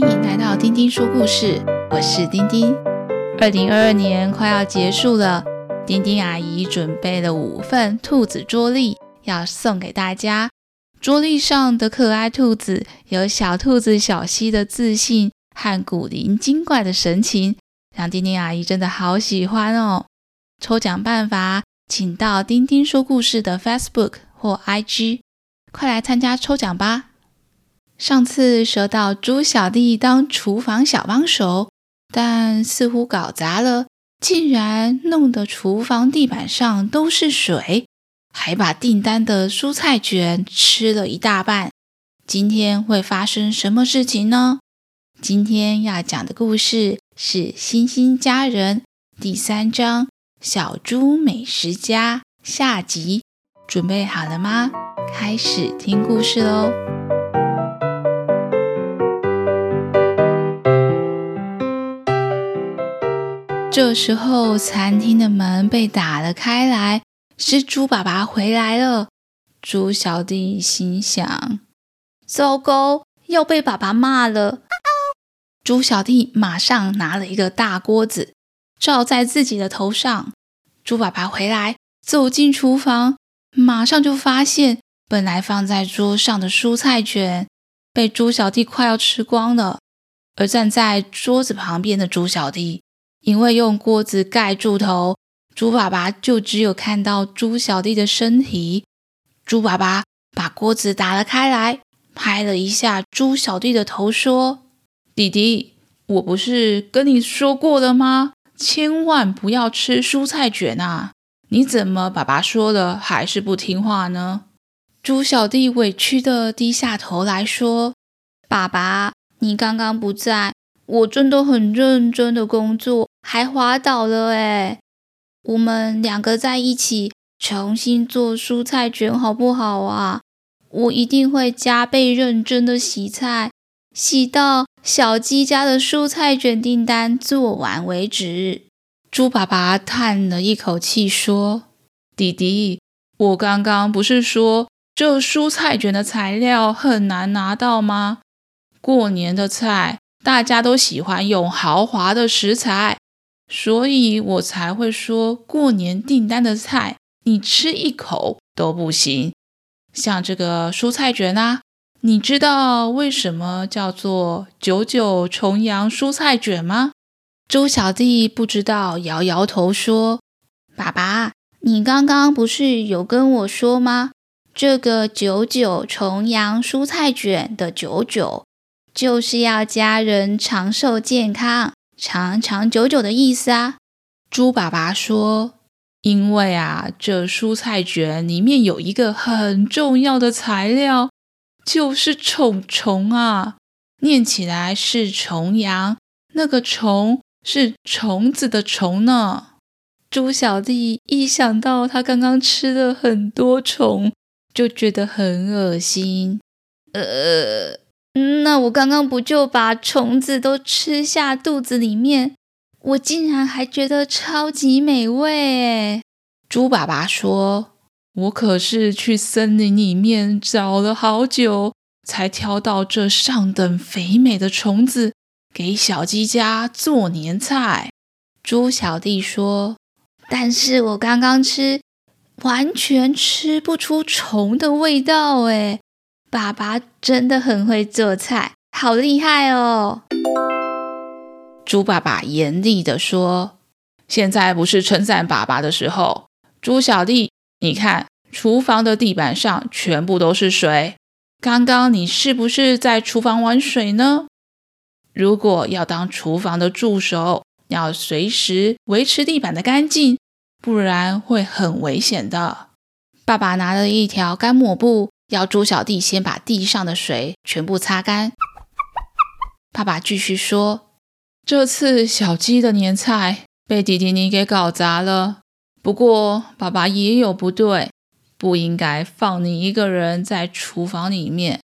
欢迎来到丁丁说故事，我是丁丁。二零二二年快要结束了，丁丁阿姨准备了五份兔子桌历要送给大家。桌历上的可爱兔子有小兔子小西的自信和古灵精怪的神情，让丁丁阿姨真的好喜欢哦。抽奖办法，请到丁丁说故事的 Facebook 或 IG，快来参加抽奖吧！上次收到猪小弟当厨房小帮手，但似乎搞砸了，竟然弄得厨房地板上都是水，还把订单的蔬菜卷吃了一大半。今天会发生什么事情呢？今天要讲的故事是《星星家人》第三章《小猪美食家》下集。准备好了吗？开始听故事喽！这时候，餐厅的门被打了开来，是猪爸爸回来了。猪小弟心想：糟糕，要被爸爸骂了。猪小弟马上拿了一个大锅子，罩在自己的头上。猪爸爸回来，走进厨房，马上就发现，本来放在桌上的蔬菜卷被猪小弟快要吃光了。而站在桌子旁边的猪小弟，因为用锅子盖住头，猪爸爸就只有看到猪小弟的身体。猪爸爸把锅子打了开来，拍了一下猪小弟的头，说：“弟弟，我不是跟你说过了吗？千万不要吃蔬菜卷啊！你怎么爸爸说了还是不听话呢？”猪小弟委屈的低下头来说：“爸爸，你刚刚不在。”我真的很认真的工作，还滑倒了诶。我们两个在一起重新做蔬菜卷好不好啊？我一定会加倍认真的洗菜，洗到小鸡家的蔬菜卷订单做完为止。猪爸爸叹了一口气说：“弟弟，我刚刚不是说这蔬菜卷的材料很难拿到吗？过年的菜。”大家都喜欢用豪华的食材，所以我才会说过年订单的菜，你吃一口都不行。像这个蔬菜卷啊，你知道为什么叫做九九重阳蔬菜卷吗？猪小弟不知道，摇摇头说：“爸爸，你刚刚不是有跟我说吗？这个九九重阳蔬菜卷的九九。”就是要家人长寿健康、长长久久的意思啊！猪爸爸说：“因为啊，这蔬菜卷里面有一个很重要的材料，就是虫虫啊，念起来是重阳，那个虫是虫子的虫呢。”猪小弟一想到他刚刚吃了很多虫，就觉得很恶心，呃。那我刚刚不就把虫子都吃下肚子里面？我竟然还觉得超级美味诶！猪爸爸说：“我可是去森林里面找了好久，才挑到这上等肥美的虫子，给小鸡家做年菜。”猪小弟说：“但是我刚刚吃，完全吃不出虫的味道诶。”爸爸真的很会做菜，好厉害哦！猪爸爸严厉的说：“现在不是称赞爸爸的时候。”猪小弟，你看，厨房的地板上全部都是水。刚刚你是不是在厨房玩水呢？如果要当厨房的助手，要随时维持地板的干净，不然会很危险的。爸爸拿了一条干抹布。要猪小弟先把地上的水全部擦干。爸爸继续说：“这次小鸡的年菜被弟弟你给搞砸了。不过爸爸也有不对，不应该放你一个人在厨房里面。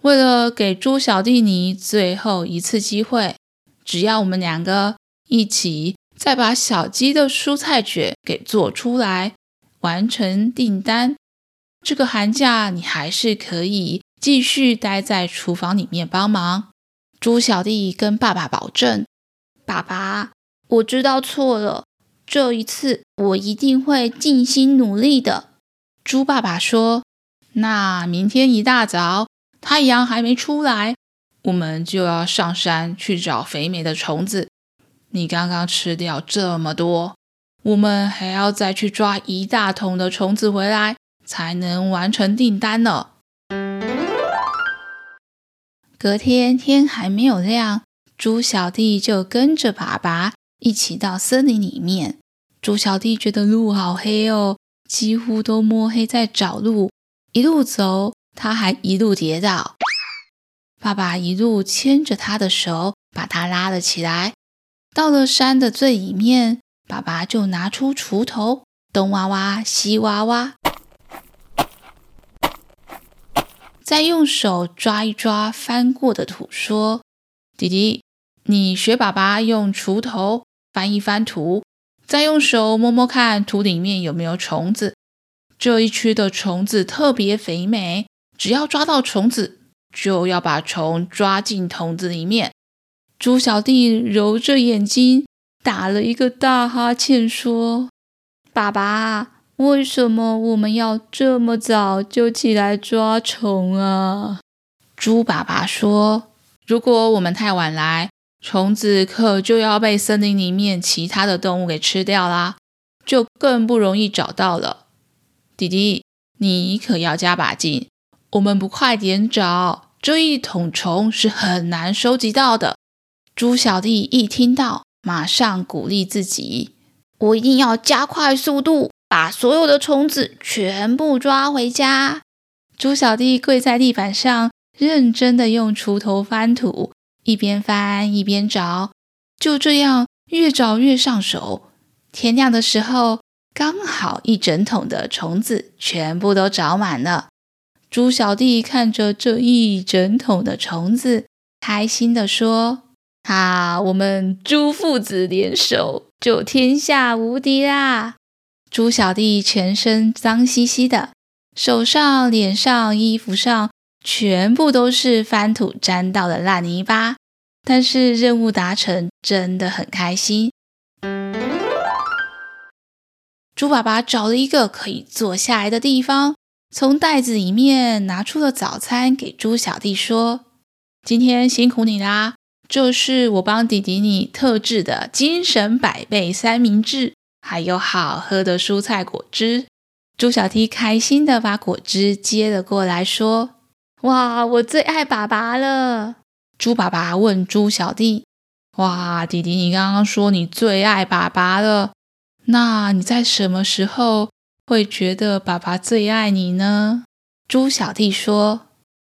为了给猪小弟你最后一次机会，只要我们两个一起再把小鸡的蔬菜卷给做出来，完成订单。”这个寒假你还是可以继续待在厨房里面帮忙。猪小弟跟爸爸保证：“爸爸，我知道错了，这一次我一定会尽心努力的。”猪爸爸说：“那明天一大早，太阳还没出来，我们就要上山去找肥美的虫子。你刚刚吃掉这么多，我们还要再去抓一大桶的虫子回来，才能完成订单呢。”隔天天还没有亮，猪小弟就跟着爸爸一起到森林里面。猪小弟觉得路好黑哦，几乎都摸黑在找路。一路走，他还一路跌倒。爸爸一路牵着他的手，把他拉了起来。到了山的最里面，爸爸就拿出锄头，东挖挖，西挖挖。再用手抓一抓翻过的土，说：“弟弟，你学爸爸用锄头翻一翻土，再用手摸摸看土里面有没有虫子。这一区的虫子特别肥美，只要抓到虫子，就要把虫抓进桶子里面。”猪小弟揉着眼睛，打了一个大哈欠，说：“爸爸。”为什么我们要这么早就起来抓虫啊？猪爸爸说：“如果我们太晚来，虫子可就要被森林里面其他的动物给吃掉啦，就更不容易找到了。弟弟，你可要加把劲，我们不快点找，这一桶虫是很难收集到的。”猪小弟一听到，马上鼓励自己：“我一定要加快速度。”把所有的虫子全部抓回家。猪小弟跪在地板上，认真的用锄头翻土，一边翻一边找。就这样，越找越上手。天亮的时候，刚好一整桶的虫子全部都找满了。猪小弟看着这一整桶的虫子，开心的说：“啊，我们猪父子联手，就天下无敌啦！”猪小弟全身脏兮兮的，手上、脸上、衣服上全部都是翻土沾到的烂泥巴，但是任务达成，真的很开心。猪爸爸找了一个可以坐下来的地方，从袋子里面拿出了早餐给猪小弟，说：“今天辛苦你啦，这是我帮弟弟你特制的精神百倍三明治。”还有好喝的蔬菜果汁，猪小弟开心的把果汁接了过来，说：“哇，我最爱爸爸了。”猪爸爸问猪小弟：“哇，弟弟，你刚刚说你最爱爸爸了，那你在什么时候会觉得爸爸最爱你呢？”猪小弟说：“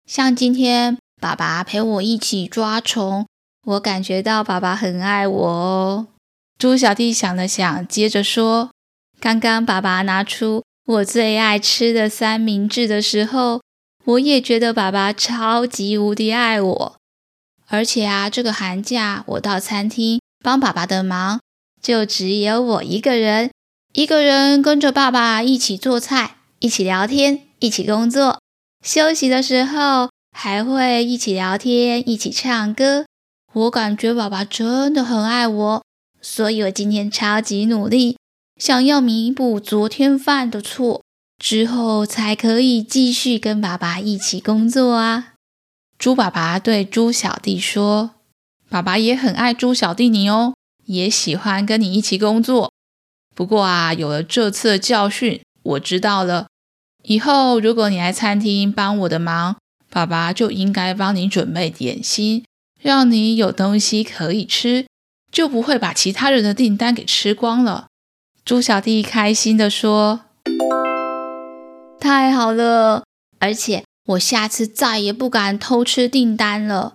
像今天爸爸陪我一起抓虫，我感觉到爸爸很爱我哦。”猪小弟想了想，接着说：“刚刚爸爸拿出我最爱吃的三明治的时候，我也觉得爸爸超级无敌爱我。而且啊，这个寒假我到餐厅帮爸爸的忙，就只有我一个人，一个人跟着爸爸一起做菜，一起聊天，一起工作。休息的时候还会一起聊天，一起唱歌。我感觉爸爸真的很爱我。”所以我今天超级努力，想要弥补昨天犯的错，之后才可以继续跟爸爸一起工作啊。猪爸爸对猪小弟说：“爸爸也很爱猪小弟你哦，也喜欢跟你一起工作。不过啊，有了这次的教训，我知道了，以后如果你来餐厅帮我的忙，爸爸就应该帮你准备点心，让你有东西可以吃。”就不会把其他人的订单给吃光了。猪小弟开心地说：“太好了，而且我下次再也不敢偷吃订单了。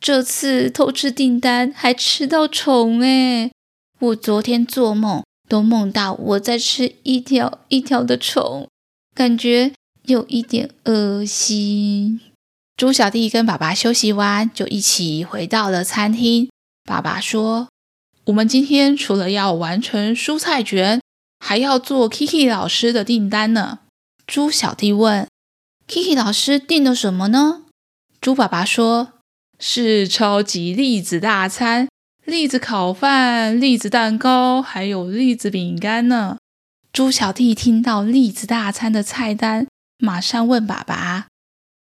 这次偷吃订单还吃到虫诶，我昨天做梦都梦到我在吃一条一条的虫，感觉有一点恶心。”猪小弟跟爸爸休息完，就一起回到了餐厅。爸爸说。我们今天除了要完成蔬菜卷，还要做 Kiki 老师的订单呢。猪小弟问：“Kiki 老师订了什么呢？”猪爸爸说：“是超级栗子大餐，栗子烤饭、栗子蛋糕，还有栗子饼干呢。猪小弟听到栗子大餐的菜单，马上问爸爸：“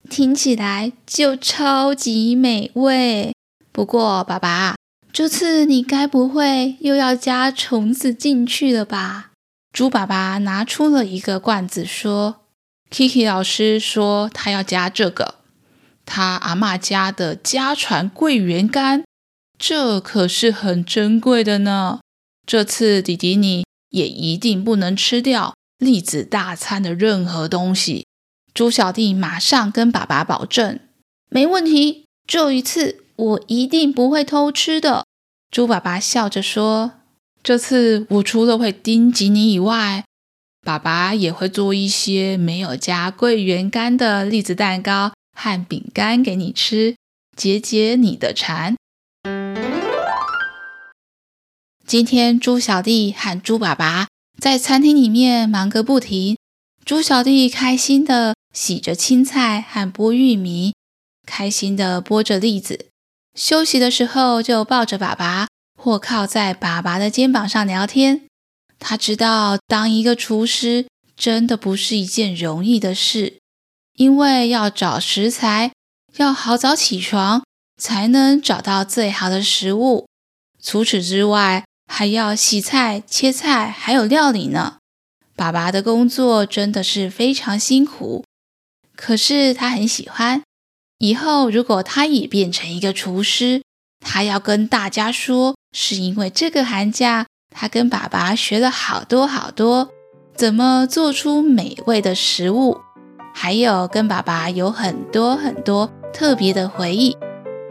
听起来就超级美味。不过，爸爸，这次你该不会又要加虫子进去了吧？”猪爸爸拿出了一个罐子，说：“Kiki 老师说他要加这个。”他阿嬷家的家传桂圆干，这可是很珍贵的呢。这次弟弟你也一定不能吃掉栗子大餐的任何东西。猪小弟马上跟爸爸保证：“没问题，这一次我一定不会偷吃的。”猪爸爸笑着说：“这次我除了会叮嘱你以外，爸爸也会做一些没有加桂圆干的栗子蛋糕。”和饼干给你吃，解解你的馋。今天猪小弟和猪爸爸在餐厅里面忙个不停。猪小弟开心的洗着青菜和剥玉米，开心的剥着栗子。休息的时候就抱着爸爸，或靠在爸爸的肩膀上聊天。他知道当一个厨师真的不是一件容易的事。因为要找食材，要好早起床，才能找到最好的食物。除此之外，还要洗菜、切菜，还有料理呢。爸爸的工作真的是非常辛苦，可是他很喜欢。以后如果他也变成一个厨师，他要跟大家说，是因为这个寒假他跟爸爸学了好多好多，怎么做出美味的食物。还有跟爸爸有很多很多特别的回忆，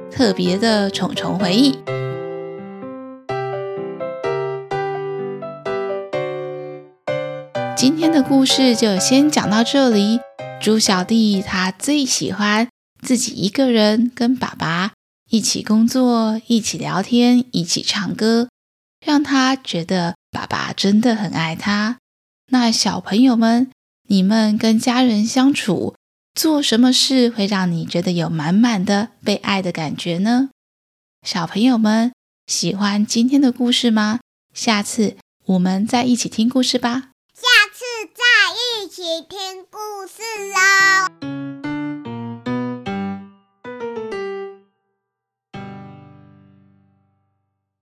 特别的虫虫回忆。今天的故事就先讲到这里。猪小弟他最喜欢自己一个人跟爸爸一起工作，一起聊天，一起唱歌，让他觉得爸爸真的很爱他。那小朋友们。你们跟家人相处，做什么事会让你觉得有满满的被爱的感觉呢？小朋友们喜欢今天的故事吗？下次我们再一起听故事吧。下次再一起听故事哦。